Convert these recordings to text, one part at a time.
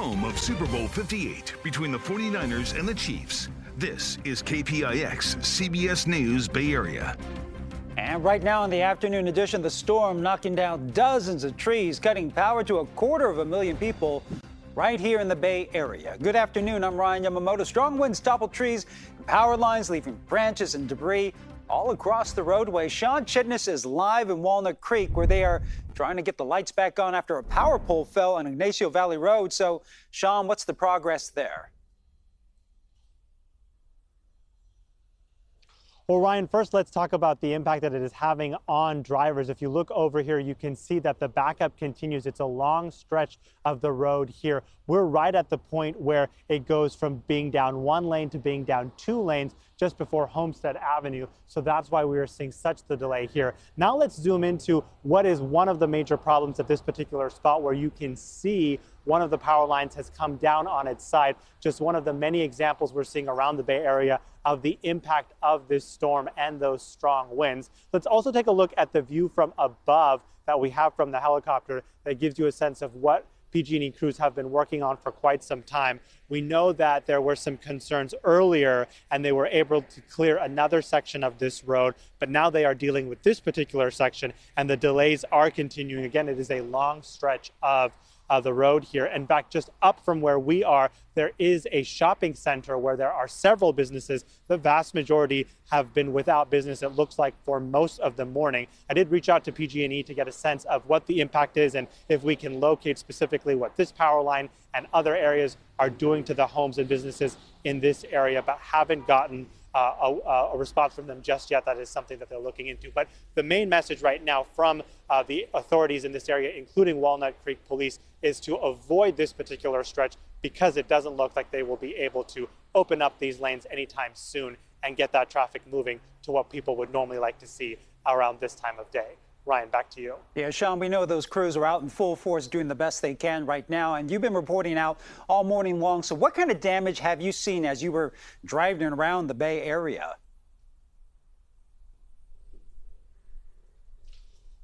home of Super Bowl 58 between the 49ers and the Chiefs. This is KPIX CBS News Bay Area. And right now in the afternoon edition, the storm knocking down dozens of trees, cutting power to a quarter of a million people right here in the Bay Area. Good afternoon. I'm Ryan Yamamoto. Strong winds topple trees, power lines, leaving branches and debris all across the roadway. Sean Chitnis is live in Walnut Creek, where they are trying to get the lights back on after a power pole fell on Ignacio Valley Road. So, Sean, what's the progress there? Well, Ryan, first let's talk about the impact that it is having on drivers. If you look over here, you can see that the backup continues. It's a long stretch of the road here. We're right at the point where it goes from being down one lane to being down two lanes just before Homestead Avenue. So that's why we are seeing such the delay here. Now let's zoom into what is one of the major problems at this particular spot where you can see one of the power lines has come down on its side. Just one of the many examples we're seeing around the Bay Area of the impact of this storm and those strong winds. Let's also take a look at the view from above that we have from the helicopter that gives you a sense of what PG&E crews have been working on for quite some time. We know that there were some concerns earlier and they were able to clear another section of this road, but now they are dealing with this particular section and the delays are continuing. Again, it is a long stretch of uh, the road here. In fact, just up from where we are, there is a shopping center where there are several businesses. The vast majority have been without business, it looks like, for most of the morning. I did reach out to PG&E to get a sense of what the impact is and if we can locate specifically what this power line and other areas are doing to the homes and businesses in this area, but haven't gotten uh, a, a, response from them just yet. That is something that they're looking into. But the main message right now from uh, the authorities in this area, including Walnut Creek Police, is to avoid this particular stretch because it doesn't look like they will be able to open up these lanes anytime soon and get that traffic moving to what people would normally like to see around this time of day. Ryan, back to you. Yeah, Sean, we know those crews are out in full force doing the best they can right now, and you've been reporting out all morning long. So, what kind of damage have you seen as you were driving around the Bay Area?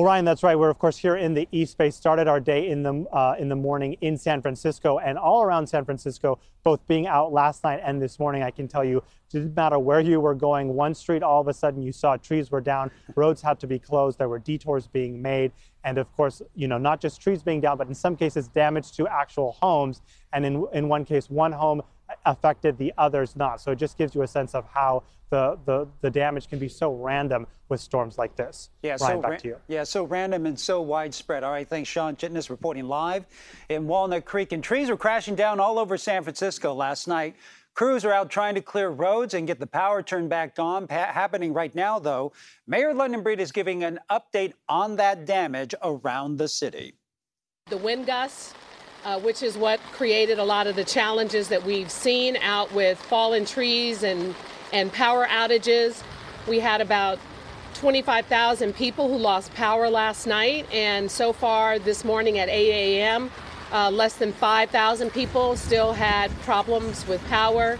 Well, Ryan, that's right. We're of course here in the East Bay. Started our day in the uh, in the morning in San Francisco and all around San Francisco. Both being out last night and this morning, I can tell you, didn't matter where you were going. One street, all of a sudden, you saw trees were down, roads had to be closed, there were detours being made, and of course, you know, not just trees being down, but in some cases, damage to actual homes. And in in one case, one home affected the others not. So it just gives you a sense of how the, the, the damage can be so random with storms like this. Yeah, Ryan, so back to you. Yeah, so random and so widespread. All right, thanks, Sean Chitnis reporting live in Walnut Creek. And trees were crashing down all over San Francisco last night. Crews are out trying to clear roads and get the power turned back on. Pa- happening right now, though. Mayor London Breed is giving an update on that damage around the city. The wind gusts uh, which is what created a lot of the challenges that we've seen out with fallen trees and, and power outages. We had about 25,000 people who lost power last night, and so far this morning at 8 a.m., uh, less than 5,000 people still had problems with power.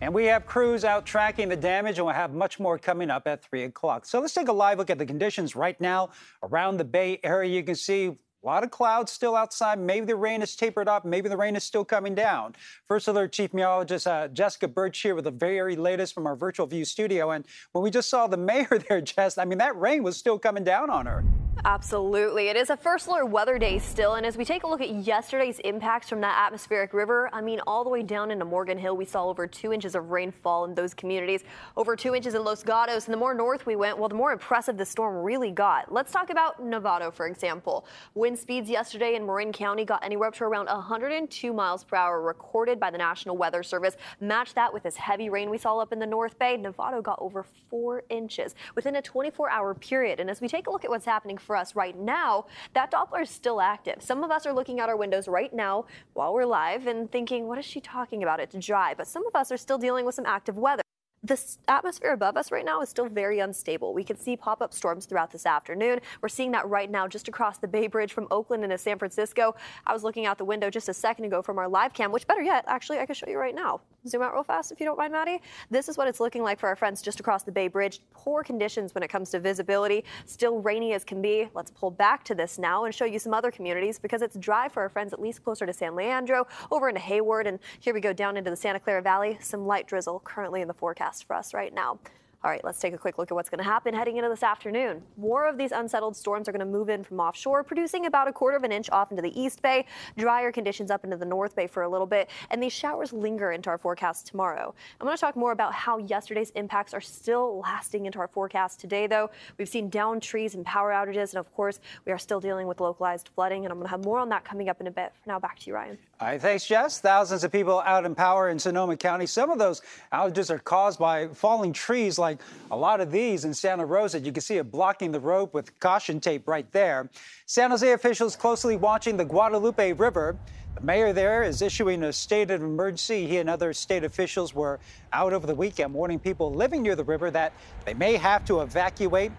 And we have crews out tracking the damage, and we'll have much more coming up at 3 o'clock. So let's take a live look at the conditions right now around the Bay Area. You can see a lot of clouds still outside. Maybe the rain has tapered off. Maybe the rain is still coming down. First Alert Chief Meteorologist uh, Jessica Burch here with the very latest from our virtual view studio. And when we just saw the mayor there, Jess, I mean, that rain was still coming down on her. Absolutely. It is a first alert weather day still. And as we take a look at yesterday's impacts from that atmospheric river, I mean, all the way down into Morgan Hill, we saw over two inches of rainfall in those communities, over two inches in Los Gatos. And the more north we went, well, the more impressive the storm really got. Let's talk about Novato, for example. Wind speeds yesterday in Marin County got anywhere up to around 102 miles per hour recorded by the National Weather Service. Match that with this heavy rain we saw up in the North Bay. Novato got over four inches within a 24 hour period. And as we take a look at what's happening for us right now, that Doppler is still active. Some of us are looking out our windows right now while we're live and thinking, what is she talking about? It's dry. But some of us are still dealing with some active weather. The atmosphere above us right now is still very unstable. We could see pop up storms throughout this afternoon. We're seeing that right now just across the Bay Bridge from Oakland into San Francisco. I was looking out the window just a second ago from our live cam, which better yet, actually, I can show you right now. Zoom out real fast if you don't mind, Maddie. This is what it's looking like for our friends just across the Bay Bridge. Poor conditions when it comes to visibility, still rainy as can be. Let's pull back to this now and show you some other communities because it's dry for our friends at least closer to San Leandro, over into Hayward, and here we go down into the Santa Clara Valley. Some light drizzle currently in the forecast for us right now. All right, let's take a quick look at what's going to happen heading into this afternoon. More of these unsettled storms are going to move in from offshore, producing about a quarter of an inch off into the East Bay, drier conditions up into the North Bay for a little bit, and these showers linger into our forecast tomorrow. I'm going to talk more about how yesterday's impacts are still lasting into our forecast today, though. We've seen downed trees and power outages, and of course, we are still dealing with localized flooding, and I'm going to have more on that coming up in a bit. For now, back to you, Ryan. All right, thanks, Jess. Thousands of people out in power in Sonoma County. Some of those outages are caused by falling trees, like a lot of these in Santa Rosa. You can see it blocking the road with caution tape right there. San Jose officials closely watching the Guadalupe River. The mayor there is issuing a state of emergency. He and other state officials were out over the weekend warning people living near the river that they may have to evacuate.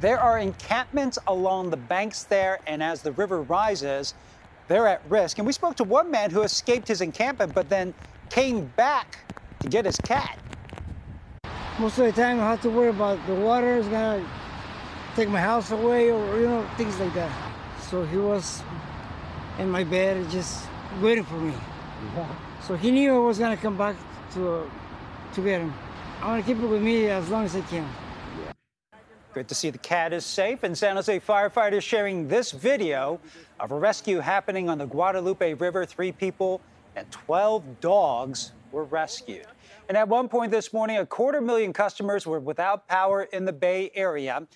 There are encampments along the banks there, and as the river rises, they're at risk. And we spoke to one man who escaped his encampment but then came back to get his cat. Most of the time, I have to worry about the water is gonna take my house away or, you know, things like that. So he was in my bed just waiting for me. So he knew I was gonna come back to, uh, to get him. I wanna keep it with me as long as I can. Good to see the cat is safe. And San Jose firefighters sharing this video of a rescue happening on the Guadalupe River. Three people and 12 dogs were rescued. And at one point this morning, a quarter million customers were without power in the Bay Area.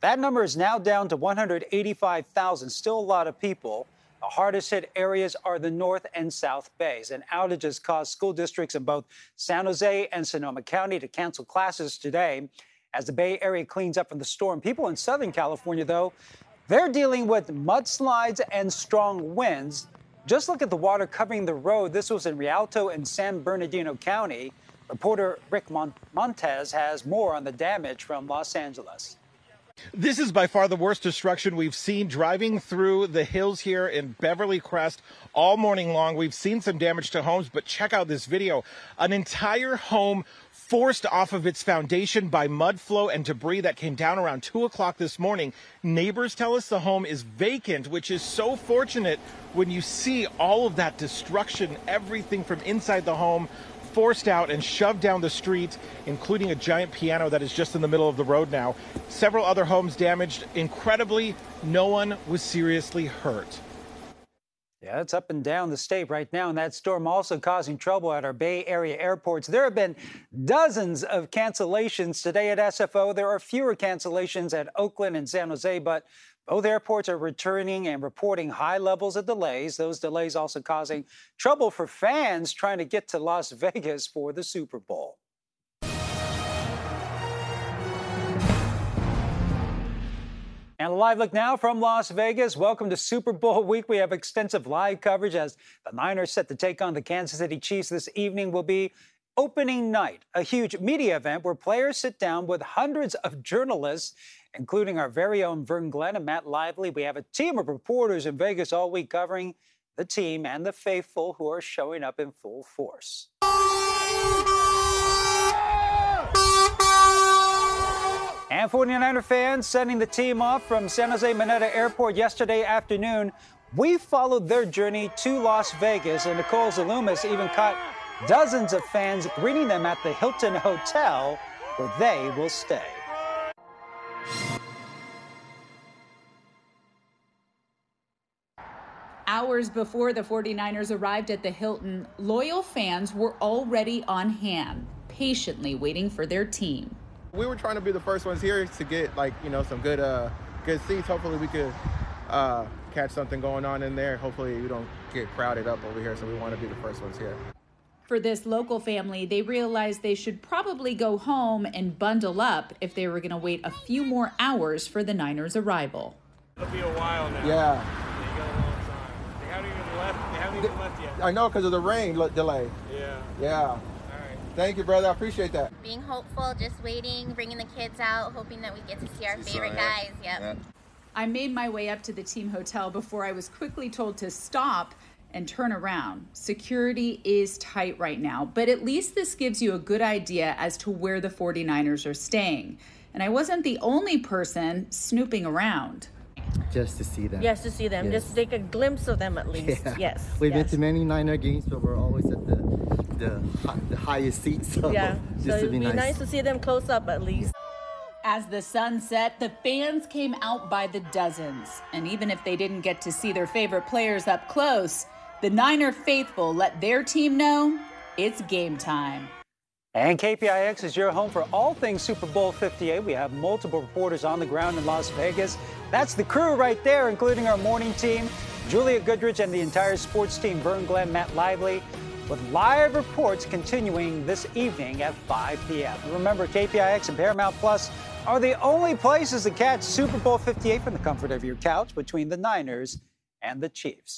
That number is now down to 185,000, still a lot of people. The hardest hit areas are the North and South Bays, and outages caused school districts in both San Jose and Sonoma County to cancel classes today as the Bay Area cleans up from the storm. People in Southern California, though, they're dealing with mudslides and strong winds. Just look at the water covering the road. This was in Rialto and San Bernardino County. Reporter Rick Mon- Montez has more on the damage from Los Angeles. This is by far the worst destruction we've seen driving through the hills here in Beverly Crest all morning long. We've seen some damage to homes, but check out this video. An entire home forced off of its foundation by mud flow and debris that came down around 2 o'clock this morning. Neighbors tell us the home is vacant, which is so fortunate when you see all of that destruction, everything from inside the home forced out and shoved down the street, including a giant piano that is just in the middle of the road now. Several other homes damaged. Incredibly, no one was seriously hurt. Yeah, it's up and down the state right now, and that storm also causing trouble at our Bay Area airports. There have been dozens of cancellations today at SFO. There are fewer cancellations at Oakland and San Jose, but both airports are returning and reporting high levels of delays. Those delays also causing trouble for fans trying to get to Las Vegas for the Super Bowl. And a live look now from Las Vegas. Welcome to Super Bowl week. We have extensive live coverage as the Niners set to take on the Kansas City Chiefs. This evening will be opening night, a huge media event where players sit down with hundreds of journalists, including our very own Vern Glenn and Matt Lively. We have a team of reporters in Vegas all week covering the team and the faithful who are showing up in full force. And 49er fans sending the team off from San Jose Mineta Airport yesterday afternoon. We followed their journey to Las Vegas, and Nicole Zalumis even caught dozens of fans greeting them at the Hilton Hotel, where they will stay. Hours before the 49ers arrived at the Hilton, loyal fans were already on hand, patiently waiting for their team. We were trying to be the first ones here to get like you know some good uh good seats. Hopefully we could uh, catch something going on in there. Hopefully we don't get crowded up over here. So we want to be the first ones here. For this local family, they realized they should probably go home and bundle up if they were going to wait a few more hours for the Niners' arrival. It'll be a while now. Yeah. They got a long time. They haven't even left. They haven't even left yet. I know because of the rain delay. Yeah. Yeah. All right. Thank you, brother. I appreciate that. being hopeful, just waiting, bringing the kids out, hoping that we get to see our favorite yeah. guys. Yep. I made my way up to the team hotel before I was quickly told to stop and turn around. Security is tight right now, but at least this gives you a good idea as to where the 49ers are staying. And I wasn't the only person snooping around. Just to see them. Yes, to see them. Yes. Just take a glimpse of them at least. Yeah. Yes. We've yes. been to many Niner games, but we're always at the the, the highest seats. So Yeah. just So to it'd be, be nice. nice to see them close up at least. As the sun set, the fans came out by the dozens. And even if they didn't get to see their favorite players up close, the Niner faithful let their team know it's game time. And KPIX is your home for all things Super Bowl 58. We have multiple reporters on the ground in Las Vegas. That's the crew right there, including our morning team, Julia Goodrich and the entire sports team, Vern Glenn, Matt Lively, with live reports continuing this evening at 5 p.m. Remember, KPIX and Paramount Plus are the only places to catch Super Bowl 58 from the comfort of your couch between the Niners and the Chiefs.